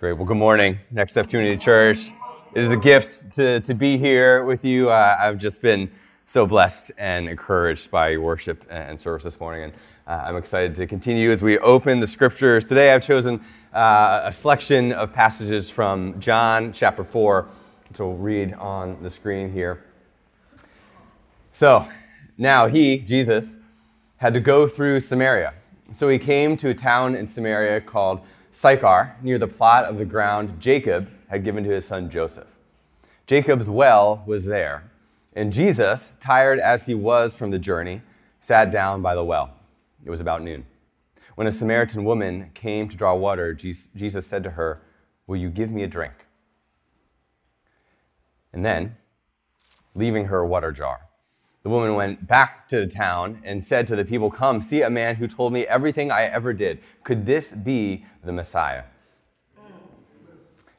Great. Well, good morning, Next Step Community Church. It is a gift to, to be here with you. Uh, I've just been so blessed and encouraged by your worship and service this morning. And uh, I'm excited to continue as we open the scriptures. Today, I've chosen uh, a selection of passages from John chapter 4, which we'll read on the screen here. So, now he, Jesus, had to go through Samaria. So he came to a town in Samaria called Sychar, near the plot of the ground Jacob had given to his son Joseph. Jacob's well was there, and Jesus, tired as he was from the journey, sat down by the well. It was about noon. When a Samaritan woman came to draw water, Jesus said to her, Will you give me a drink? And then, leaving her a water jar, the woman went back to the town and said to the people, Come, see a man who told me everything I ever did. Could this be the Messiah?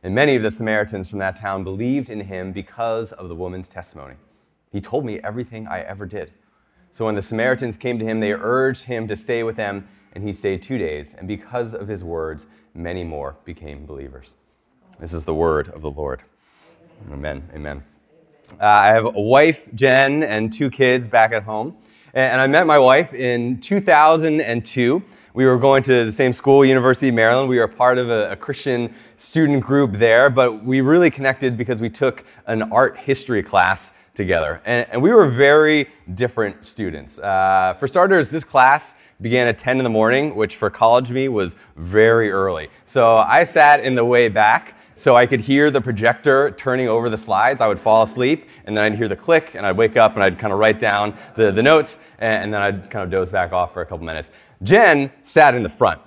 And many of the Samaritans from that town believed in him because of the woman's testimony. He told me everything I ever did. So when the Samaritans came to him, they urged him to stay with them, and he stayed two days. And because of his words, many more became believers. This is the word of the Lord. Amen. Amen. Uh, I have a wife, Jen, and two kids back at home. And I met my wife in 2002. We were going to the same school, University of Maryland. We were part of a, a, Christian student group there, but we really connected because we took an art history class together. And, and we were very different students. Uh, for starters, this class began at 10 in the morning, which for college me was very early. So I sat in the way back so I could hear the projector turning over the slides. I would fall asleep, and then I'd hear the click, and I'd wake up and I'd kind of write down the, the notes, and, and then I'd kind of doze back off for a couple minutes. Jen sat in the front.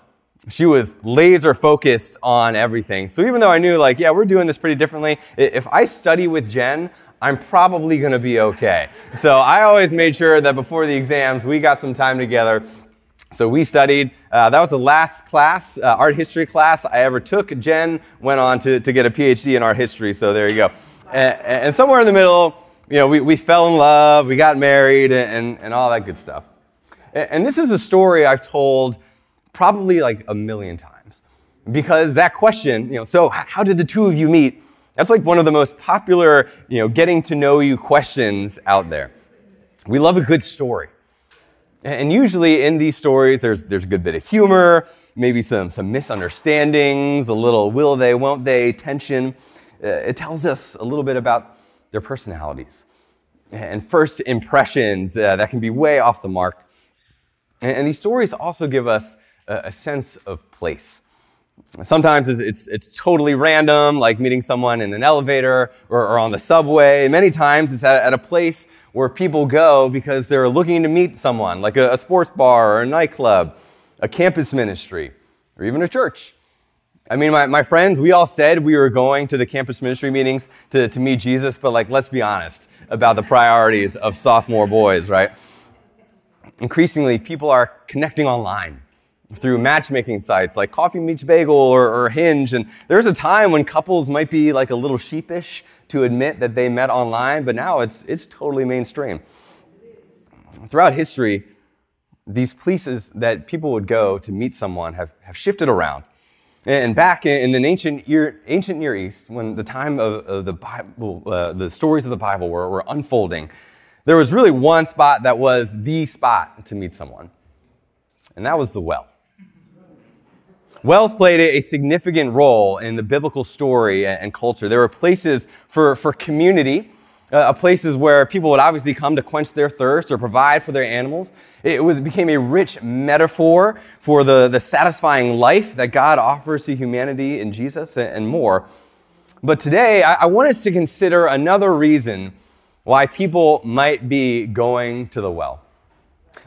She was laser focused on everything. So even though I knew, like, yeah, we're doing this pretty differently, if I study with Jen, I'm probably to be okay. So I always made sure that before the exams, we got some time together so we studied. Uh, that was the last class, uh, art history class I ever took. Jen went on to, to get a PhD in art history. So there you go. And, and somewhere in the middle, you know, we, we fell in love, we got married, and, and all that good stuff. And, and this is a story I've told probably like a million times. Because that question, you know, so how did the two of you meet? That's like one of the most popular, you know, getting to know you questions out there. We love a good story. And usually in these stories, there's, there's a good bit of humor, maybe some, some misunderstandings, a little will they, won't they tension. Uh, it tells us a little bit about their personalities and first impressions uh, that can be way off the mark. And, and these stories also give us a, a sense of place. Sometimes it's, it's, it's, totally random, like meeting someone in an elevator or, or on the subway. Many times it's at, at, a place where people go because they're looking to meet someone, like a, a sports bar or a nightclub, a campus ministry, or even a church. I mean, my, my friends, we all said we were going to the campus ministry meetings to, to meet Jesus, but like, let's be honest about the priorities of sophomore boys, right? Increasingly, people are connecting online through matchmaking sites like Coffee Meets Bagel or, or, Hinge. And there's a time when couples might be like a little sheepish to admit that they met online, but now it's, it's totally mainstream. Throughout history, these places that people would go to meet someone have, have shifted around. And back in the ancient, ancient Near East, when the time of, of the Bible, uh, the stories of the Bible were, were unfolding, there was really one spot that was the spot to meet someone, and that was the well. Wells played a significant role in the biblical story and culture. There were places for, for community, uh, places where people would obviously come to quench their thirst or provide for their animals. It, was, became a rich metaphor for the, the satisfying life that God offers to humanity in Jesus and, and more. But today, I, I want us to consider another reason why people might be going to the well.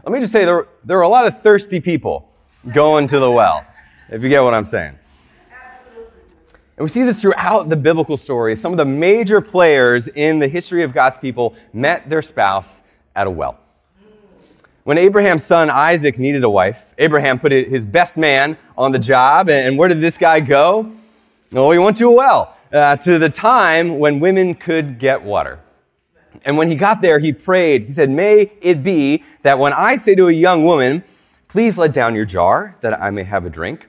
Let me just say there, there are a lot of thirsty people going to the well if you get what I'm saying. And we see this throughout the biblical stories. Some of the major players in the history of God's people met their spouse at a well. When Abraham's son Isaac needed a wife, Abraham put his best man on the job. And where did this guy go? Well, he went to a well, uh, to the time when women could get water. And when he got there, he prayed. He said, May it be that when I say to a young woman, Please let down your jar that I may have a drink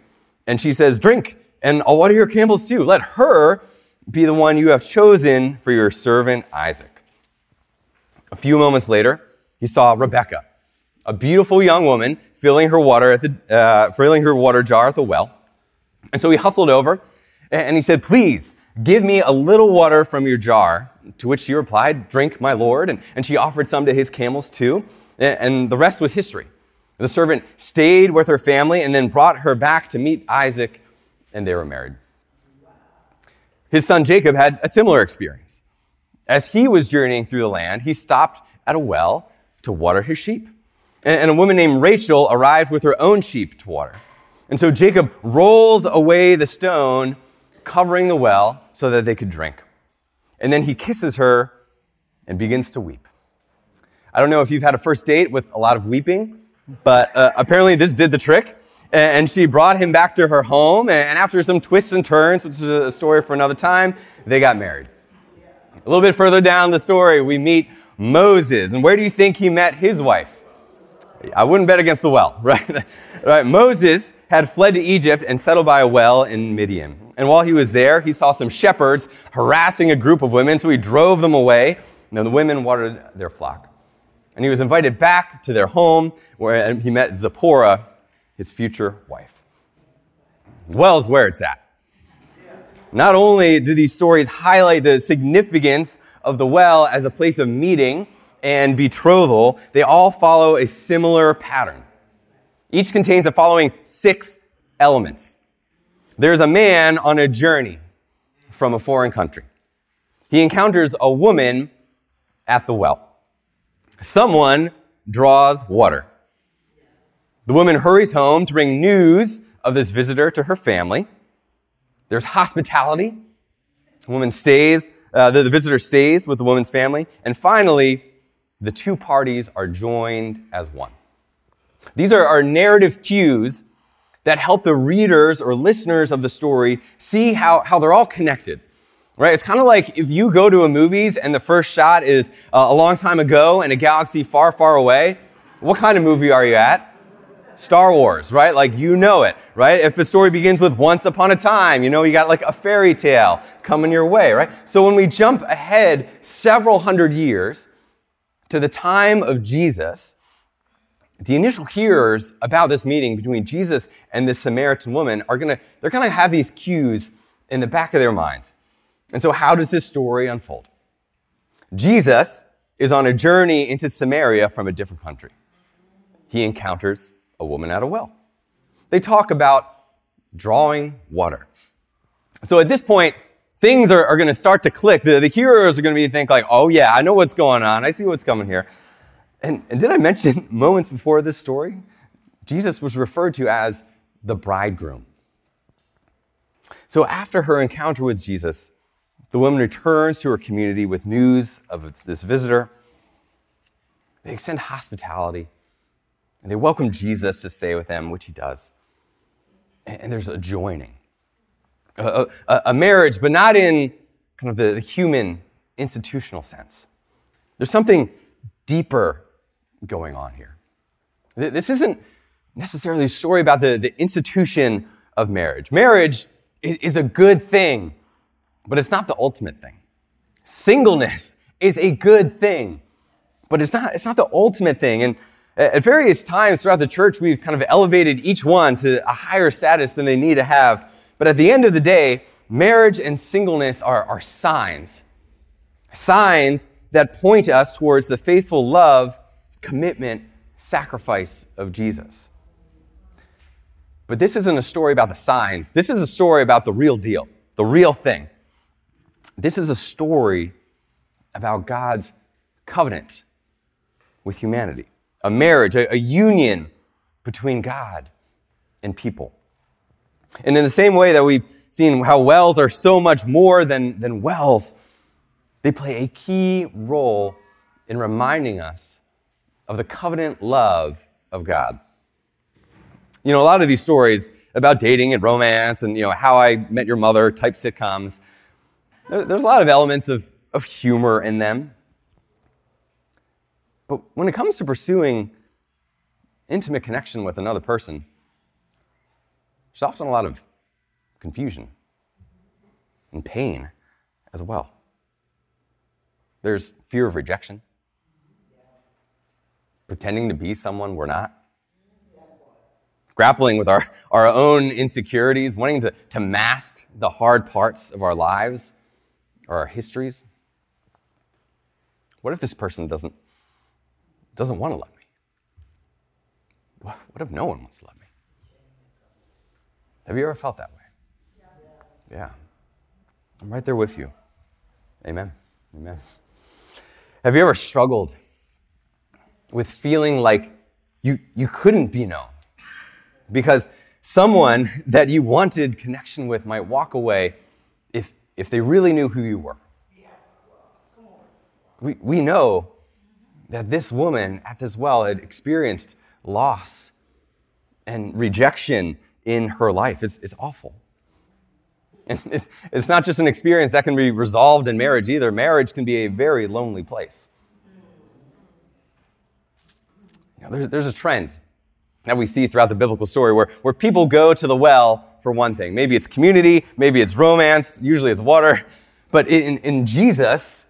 and she says, Drink. and I'll water your camels too. Let her be the one you have chosen for your servant Isaac. A few moments later, he saw Rebekah, a beautiful young woman filling her water at the uh, filling her water jar at the well. And so he hustled over and he said, "Please give me a little water from your jar." To which she replied, "Drink, my lord." And, and she offered some to his camels too. And the rest was history. The servant stayed with her family and then brought her back to meet Isaac, and they were married. His son Jacob had a similar experience. As he was journeying through the land, he stopped at a well to water his sheep. And a woman named Rachel arrived with her own sheep to water. And so Jacob rolls away the stone covering the well so that they could drink. And then he kisses her and begins to weep. I don't know if you've had a first date with a lot of weeping, but uh, apparently this did the trick. And she brought him back to her home. And after some twists and turns, which is a story for another time, they got married. A little bit further down the story, we meet Moses. And where do you think he met his wife? I wouldn't bet against the well, right? right? Moses had fled to Egypt and settled by a well in Midian. And while he was there, he saw some shepherds harassing a group of women, so he drove them away. And the women watered their flock. And he was invited back to their home where he met Zipporah, his future wife. Well is where it's at. Not only do these stories highlight the significance of the well as a place of meeting and betrothal, they all follow a similar pattern. Each contains the following six elements. There's a man on a journey from a foreign country. He encounters a woman at the well. Someone draws water. The woman hurries home to bring news of this visitor to her family. There's hospitality. The woman stays, uh, the, the visitor stays with the woman's family. And finally, the two parties are joined as one. These are our narrative cues that help the readers or listeners of the story see how, how they're all connected right? It's kind of like if you go to a movies and the first shot is uh, a long time ago in a galaxy far, far away. What kind of movie are you at? Star Wars, right? Like you know it, right? If the story begins with once upon a time, you know you got like a fairy tale coming your way, right? So when we jump ahead several hundred years to the time of Jesus, the initial hearers about this meeting between Jesus and this Samaritan woman are gonna, they're gonna have these cues in the back of their minds. And so, how does this story unfold? Jesus is on a journey into Samaria from a different country. He encounters a woman at a well. They talk about drawing water. So at this point, things are, are going to start to click. The, the hearers are going to be think like, oh yeah, I know what's going on. I see what's coming here. And, and did I mention moments before this story? Jesus was referred to as the bridegroom. So after her encounter with Jesus, the woman returns to her community with news of this visitor. They extend hospitality and they welcome Jesus to stay with them, which he does. And there's a joining, a, a, a marriage, but not in kind of the, the human institutional sense. There's something deeper going on here. This isn't necessarily a story about the, the institution of marriage. Marriage is a good thing but it's not the ultimate thing. Singleness is a good thing, but it's not, it's not the ultimate thing. And at various times throughout the church, we've kind of elevated each one to a higher status than they need to have. But at the end of the day, marriage and singleness are, are signs. Signs that point us towards the faithful love, commitment, sacrifice of Jesus. But this isn't a story about the signs. This is a story about the real deal, the real thing. This is a story about God's covenant with humanity, a marriage, a, a union between God and people. And in the same way that we've seen how wells are so much more than, than wells, they play a key role in reminding us of the covenant love of God. You know, a lot of these stories about dating and romance and, you know, how I met your mother type sitcoms, there's a lot of elements of, of humor in them. But when it comes to pursuing intimate connection with another person, there's often a lot of confusion, and pain as well. There's fear of rejection, pretending to be someone we're not, grappling with our, our own insecurities, wanting to, to mask the hard parts of our lives or our histories. What if this person doesn't, doesn't want to love me? What if no one wants to love me? Have you ever felt that way? Yeah. I'm right there with you. Amen. Amen. Have you ever struggled with feeling like you, you couldn't be known? Because someone that you wanted connection with might walk away if, they really knew who you were. We, we know that this woman at this well had experienced loss and rejection in her life. It's, it's awful. And it's, it's not just an experience that can be resolved in marriage either. Marriage can be a very lonely place. You know, there's, there's a trend that we see throughout the biblical story where, where people go to the well for one thing. Maybe it's community, maybe it's romance, usually it's water. But in, in Jesus,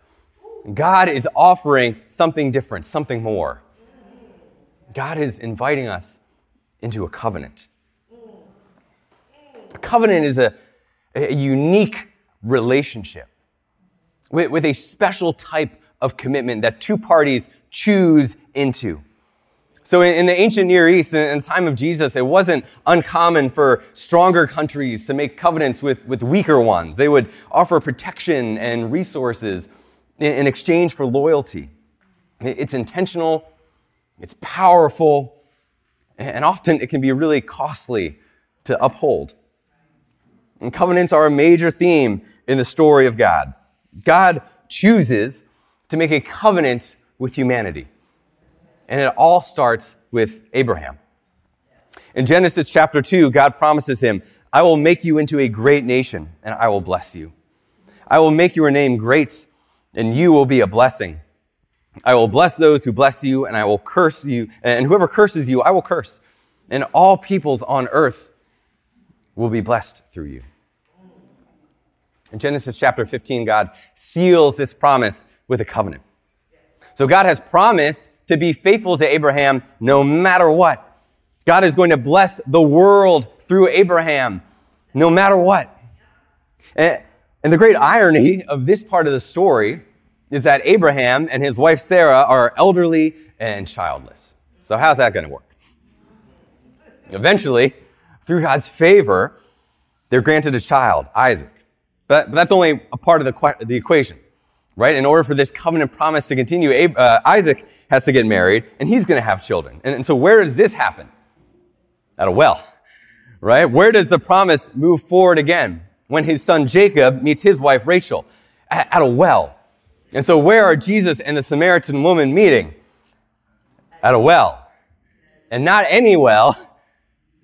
God is offering something different, something more. God is inviting us into a covenant. A covenant is a, a unique relationship with, with a special type of commitment that two parties choose into. So, in, the ancient Near East, in, the time of Jesus, it wasn't uncommon for stronger countries to make covenants with, with weaker ones. They would offer protection and resources in exchange for loyalty. It's intentional, it's powerful, and often it can be really costly to uphold. And covenants are a major theme in the story of God. God chooses to make a covenant with humanity. And it all starts with Abraham. In Genesis chapter 2, God promises him, I will make you into a great nation, and I will bless you. I will make your name great, and you will be a blessing. I will bless those who bless you, and I will curse you, and whoever curses you, I will curse. And all peoples on earth will be blessed through you. In Genesis chapter 15, God seals this promise with a covenant. So God has promised to be faithful to Abraham no matter what. God is going to bless the world through Abraham no matter what. And, and the great irony of this part of the story is that Abraham and his wife Sarah are elderly and childless. So, how's that going to work? Eventually, through God's favor, they're granted a child, Isaac. But, that's only a part of the, the equation, right? In order for this covenant promise to continue, uh, Isaac has to get married, and he's going to have children. And, and so, where does this happen? At a well, right? Where does the promise move forward again? When his son Jacob meets his wife Rachel at, at a well. And so, where are Jesus and the Samaritan woman meeting? At a well. And not any well,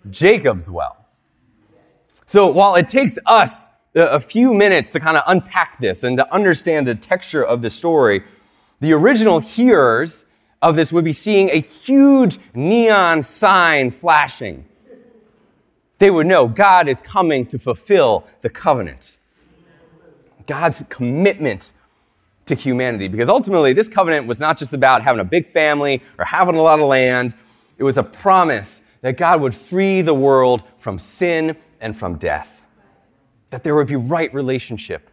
Jacob's well. So, while it takes us a few minutes to kind of unpack this and to understand the texture of the story, the original hearers of this would be seeing a huge neon sign flashing. They would know God is coming to fulfill the covenant. God's commitment to humanity. Because ultimately, this covenant was not just about having a big family or having a lot of land, it was a promise that God would free the world from sin and from death. That there would be right relationship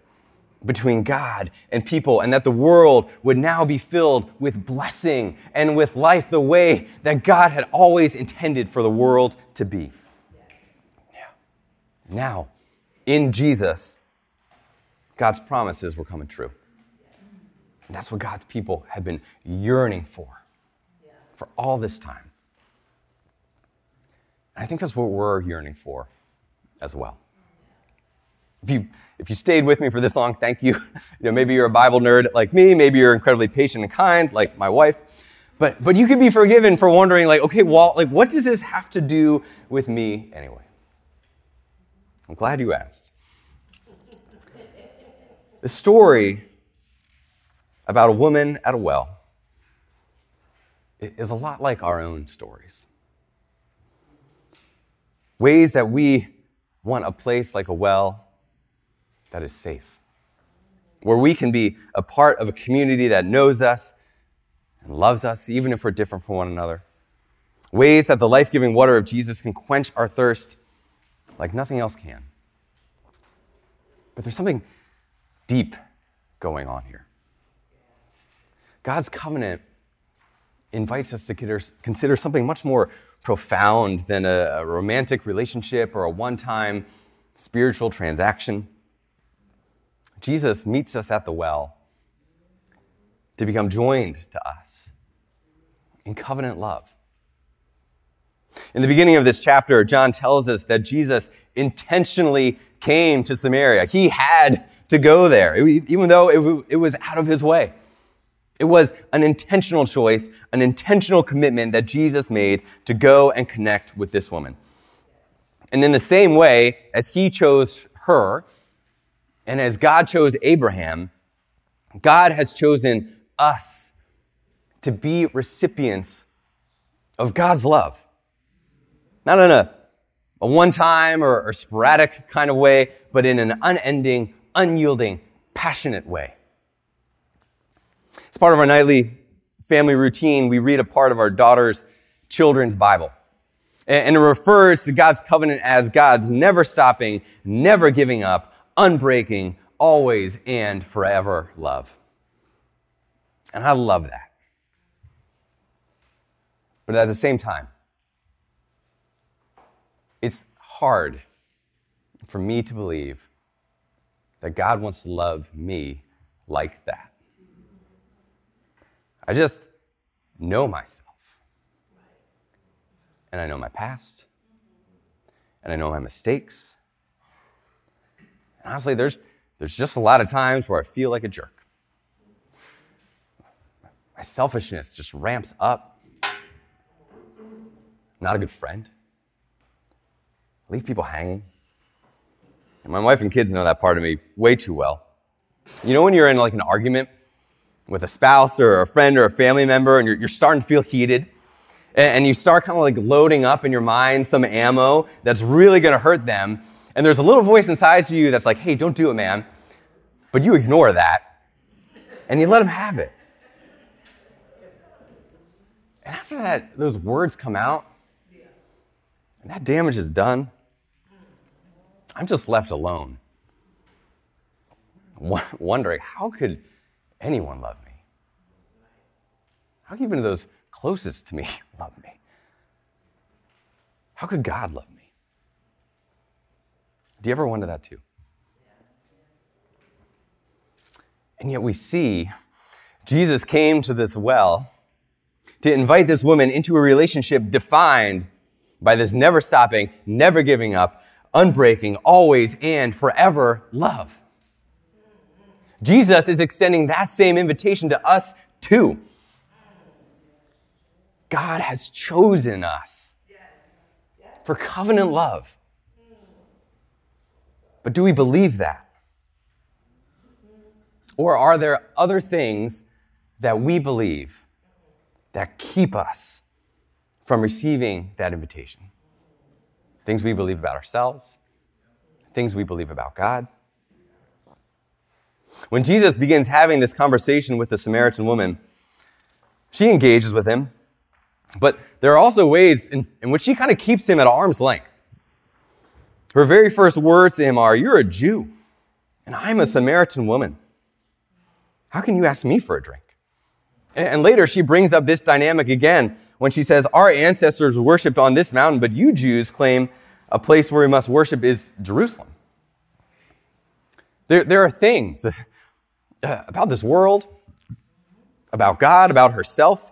between God and people, and that the world would now be filled with blessing and with life the way that God had always intended for the world to be. Yeah. Now, in Jesus, God's promises were coming true. And that's what God's people have been yearning for for all this time. And I think that's what we're yearning for as well. If you, if you stayed with me for this long, thank you. you know, maybe you're a Bible nerd like me, maybe you're incredibly patient and kind like my wife. But, but you could be forgiven for wondering, like, okay, well, like, what does this have to do with me anyway? I'm glad you asked. The story about a woman at a well is a lot like our own stories. Ways that we want a place like a well that is safe, where we can be a part of a community that knows us and loves us, even if we're different from one another. Ways that the life giving water of Jesus can quench our thirst like nothing else can. But there's something deep going on here. God's covenant invites us to consider something much more profound than a, romantic relationship or a one time spiritual transaction. Jesus meets us at the well to become joined to us in covenant love. In the beginning of this chapter, John tells us that Jesus intentionally came to Samaria. He had to go there, even though it was out of his way. It was an intentional choice, an intentional commitment that Jesus made to go and connect with this woman. And in the same way as he chose her, and as God chose Abraham, God has chosen us to be recipients of God's love. Not in a, a one time or, or sporadic kind of way, but in an unending, unyielding, passionate way. As part of our nightly family routine, we read a part of our daughter's children's Bible. And it refers to God's covenant as God's never stopping, never giving up, unbreaking, always and forever love. And I love that. But at the same time, it's hard for me to believe that God wants to love me like that. I just know myself. And I know my past. And I know my mistakes. And honestly, there's, there's just a lot of times where I feel like a jerk. My selfishness just ramps up. Not a good friend. leave people hanging. And my wife and kids know that part of me way too well. You know when you're in like an argument with a spouse or a friend or a family member and you're, you're starting to feel heated and, you start kind of like loading up in your mind some ammo that's really going to hurt them and there's a little voice inside of you that's like hey don't do it man but you ignore that and you let them have it and after that those words come out and that damage is done i'm just left alone wondering how could anyone love me? How can even those closest to me love me? How could God love me? Do you ever wonder that too? And yet we see Jesus came to this well to invite this woman into a relationship defined by this never stopping, never giving up, unbreaking, always and forever love. Jesus is extending that same invitation to us too. God has chosen us for covenant love. But do we believe that? Or are there other things that we believe that keep us from receiving that invitation? Things we believe about ourselves, things we believe about God. When Jesus begins having this conversation with the Samaritan woman, she engages with him, but there are also ways in, in which she kind of keeps him at arm's length. Her very first words to him are, You're a Jew, and I'm a Samaritan woman. How can you ask me for a drink? And later she brings up this dynamic again when she says, Our ancestors worshiped on this mountain, but you Jews claim a place where we must worship is Jerusalem. There, there are things uh, about this world, about God, about herself,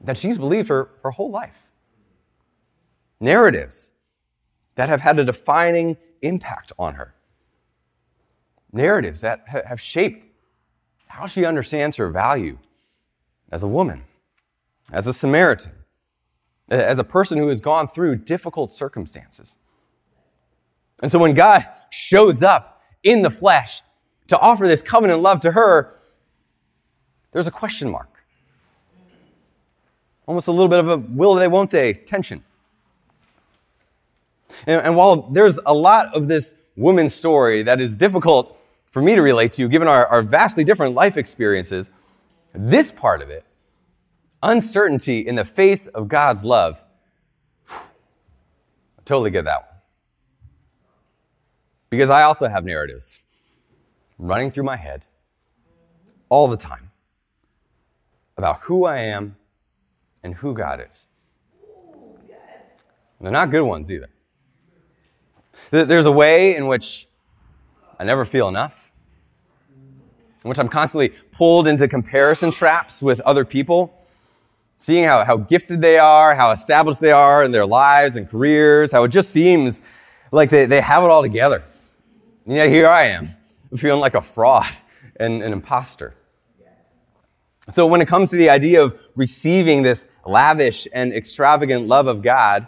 that she's believed her, her whole life. Narratives that have had a defining impact on her. Narratives that have shaped how she understands her value as a woman, as a Samaritan, as a person who has gone through difficult circumstances. And so when God shows up in the flesh to offer this covenant love to her, there's a question mark. Almost a little bit of a will they, won't they tension. And, and while there's a lot of this woman's story that is difficult for me to relate to, given our, our vastly different life experiences, this part of it, uncertainty in the face of God's love, I totally get that one. Because I also have narratives running through my head all the time about who I am and who God is. They're not good ones either. There's a way in which I never feel enough, in which I'm constantly pulled into comparison traps with other people, seeing how, how gifted they are, how established they are in their lives and careers, how it just seems like they, they have it all together. And yet here I am, feeling like a fraud and an imposter. So, when it comes to the idea of receiving this lavish and extravagant love of God,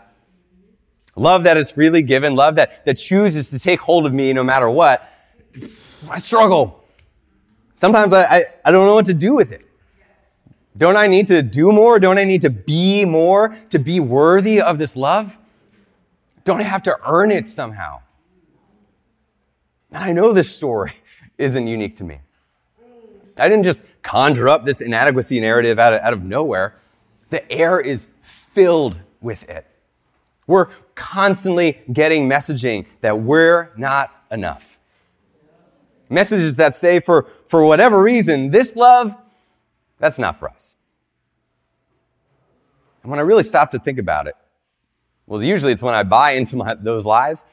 love that is freely given, love that, that chooses to take hold of me no matter what, I struggle. Sometimes I, I, I don't know what to do with it. Don't I need to do more? Don't I need to be more to be worthy of this love? Don't I have to earn it somehow? And I know this story isn't unique to me. I didn't just conjure up this inadequacy narrative out of, out of nowhere. The air is filled with it. We're constantly getting messaging that we're not enough. Messages that say, for, for whatever reason, this love, that's not for us. And when I really stop to think about it, well, usually it's when I buy into my, those lies,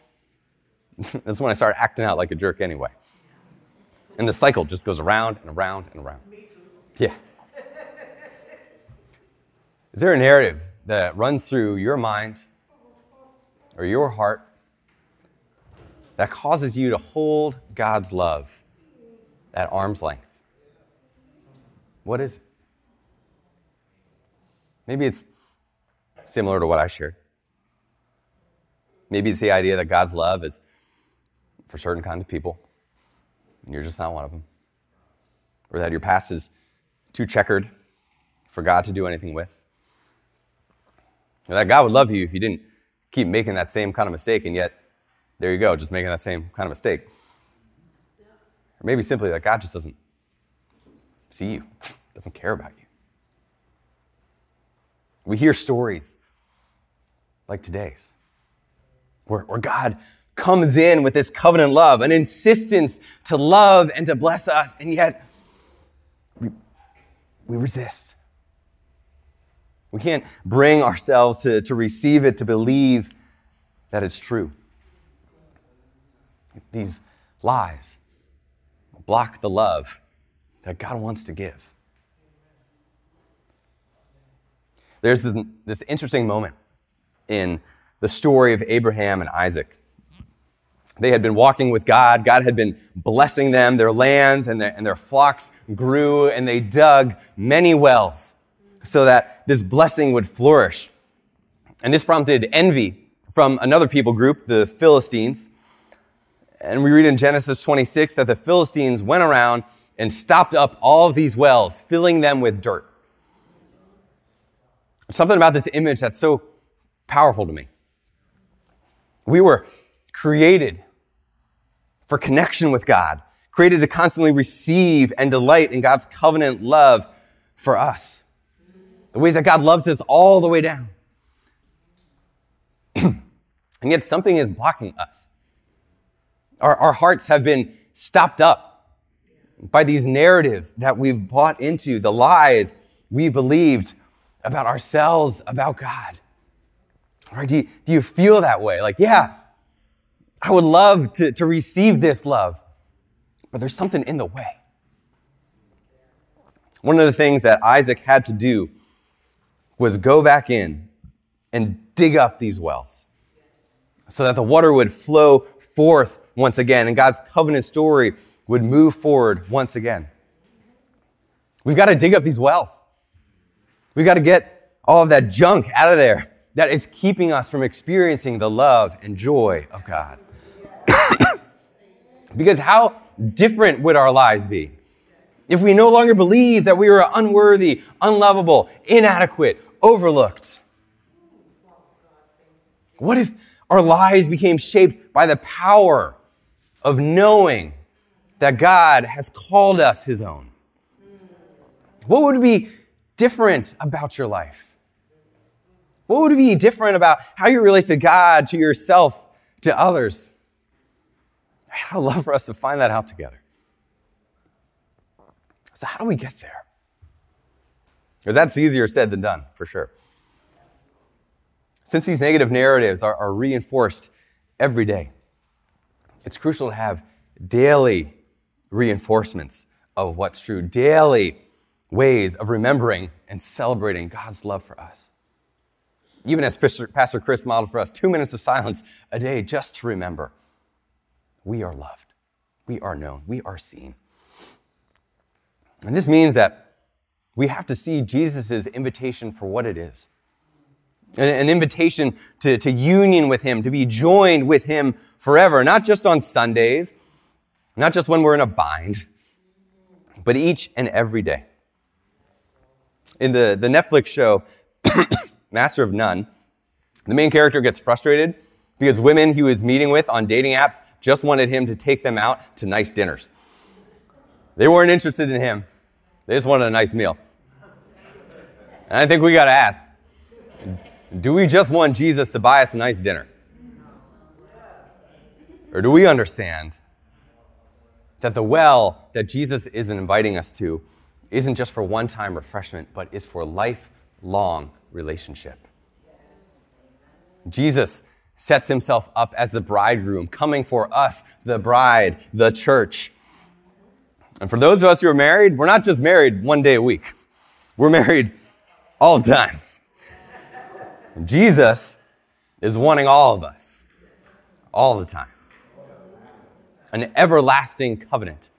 that's when I start acting out like a jerk anyway. And the cycle just goes around and around and around. Yeah. Is there a narrative that runs through your mind or your heart that causes you to hold God's love at arm's length? What is it? Maybe it's similar to what I shared. Maybe it's the idea that God's love is for certain kinds of people, and you're just not one of them. Or that your past is too checkered for God to do anything with. Or that God would love you if you didn't keep making that same kind of mistake, and yet there you go, just making that same kind of mistake. Or maybe simply that God just doesn't see you, doesn't care about you. We hear stories like today's, where, where God comes in with this covenant love, an insistence to love and to bless us, and yet we, we resist. We can't bring ourselves to, to receive it, to believe that it's true. These lies block the love that God wants to give. There's this, this interesting moment in the story of Abraham and Isaac. They had been walking with God. God had been blessing them. Their lands and their, and their flocks grew, and they dug many wells so that this blessing would flourish. And this prompted envy from another people group, the Philistines. And we read in Genesis 26 that the Philistines went around and stopped up all these wells, filling them with dirt. Something about this image that's so powerful to me. We were created for connection with God, created to constantly receive and delight in God's covenant love for us the ways that God loves us all the way down. and yet something is blocking us. Our, our hearts have been stopped up by these narratives that we've bought into, the lies we believed about ourselves, about God. Right? Do you, do you feel that way? Like, yeah, I would love to, to receive this love, but there's something in the way. One of the things that Isaac had to do was go back in and dig up these wells so that the water would flow forth once again and God's covenant story would move forward once again. We've got to dig up these wells. We've got to get all of that junk out of there that is keeping us from experiencing the love and joy of God. because how different would our lives be if we no longer believe that we are unworthy, unlovable, inadequate, overlooked? What if Our lives became shaped by the power of knowing that God has called us his own. What would be different about your life? What would be different about how you relate to God, to yourself, to others? I'd love for us to find that out together. So, how do we get there? Because that's easier said than done, for sure. Since these negative narratives are, are reinforced every day, it's crucial to have daily reinforcements of what's true, daily ways of remembering and celebrating God's love for us. Even as Pastor Chris modeled for us, two minutes of silence a day just to remember we are loved, we are known, we are seen. And this means that we have to see Jesus' invitation for what it is an invitation to, to union with Him, to be joined with Him forever, not just on Sundays, not just when we're in a bind, but each and every day. In the, the Netflix show, Master of None, the main character gets frustrated because women he was meeting with on dating apps just wanted him to take them out to nice dinners. They weren't interested in him. They just wanted a nice meal. And I think we got to ask do we just want Jesus to buy us a nice dinner? Or do we understand that the well that Jesus isn't inviting us to isn't just for one time refreshment, but is for lifelong relationship? Jesus sets himself up as the bridegroom, coming for us, the bride, the church. And for those of us who are married, we're not just married one day a week, we're married all the time. Jesus is wanting all of us, all the time. An everlasting covenant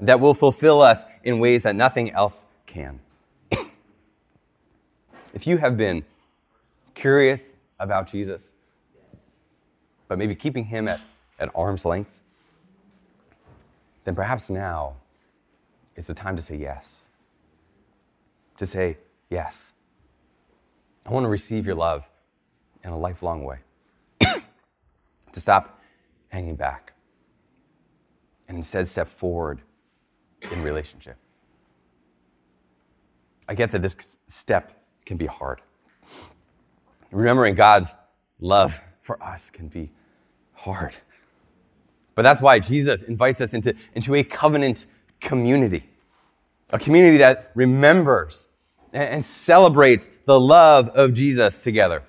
that will fulfill us in ways that nothing else can. if you have been curious about Jesus, but maybe keeping him at, at arm's length, then perhaps now is the time to say yes. To say, yes, I want to receive your love in a lifelong way. to stop hanging back and instead step forward in relationship. I get that this step can be hard. Remembering God's love for us can be hard. But that's why Jesus invites us into, into a covenant community, a community that remembers and celebrates the love of Jesus together.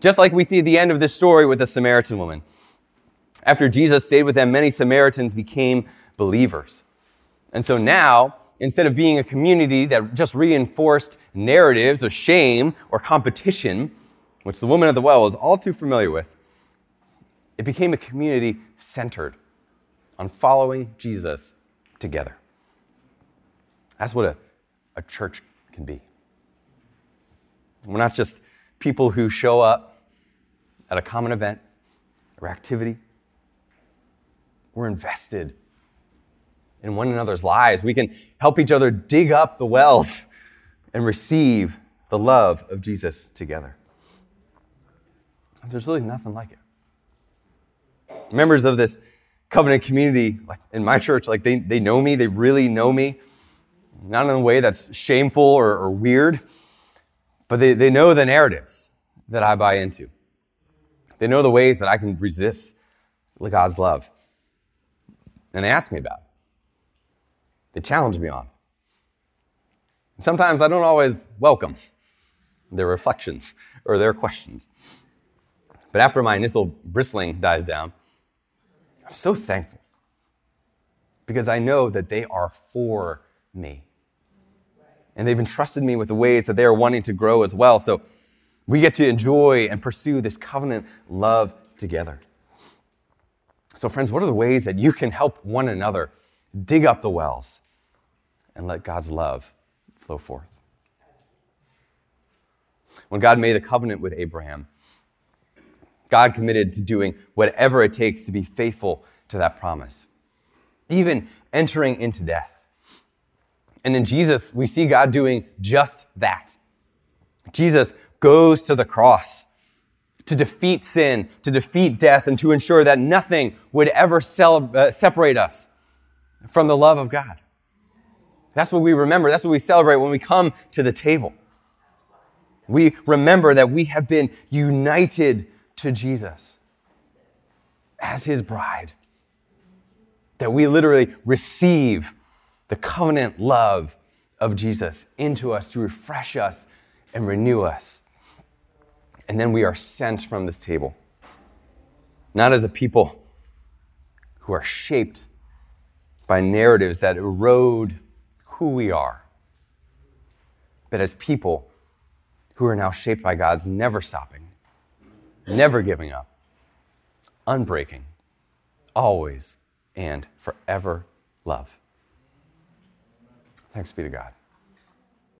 Just like we see at the end of this story with the Samaritan woman. After Jesus stayed with them, many Samaritans became believers. And so now, instead of being a community that just reinforced narratives of shame or competition, which the woman at the well was all too familiar with, it became a community centered on following Jesus together. That's what a, a church can be. We're not just people who show up at a common event or activity. We're invested in one another's lives. We can help each other dig up the wells and receive the love of Jesus together. There's really nothing like it members of this covenant community, like in my church, like they, they know me, they really know me. Not in a way that's shameful or, or weird, but they, they know the narratives that I buy into. They know the ways that I can resist God's love. And they ask me about it. They challenge me on. And sometimes I don't always welcome their reflections or their questions. But after my initial bristling dies down, I'm so thankful because I know that they are for me. And they've entrusted me with the ways that they are wanting to grow as well. So we get to enjoy and pursue this covenant love together. So, friends, what are the ways that you can help one another dig up the wells and let God's love flow forth? When God made a covenant with Abraham, God committed to doing whatever it takes to be faithful to that promise, even entering into death. And in Jesus, we see God doing just that. Jesus goes to the cross, to defeat sin, to defeat death, and to ensure that nothing would ever uh, separate us from the love of God. That's what we remember. That's what we celebrate when we come to the table. We remember that we have been united to Jesus as his bride. That we literally receive the covenant love of Jesus into us to refresh us and renew us. And then we are sent from this table, not as a people who are shaped by narratives that erode who we are, but as people who are now shaped by God's never stopping, never giving up, unbreaking, always and forever love. Thanks be to God.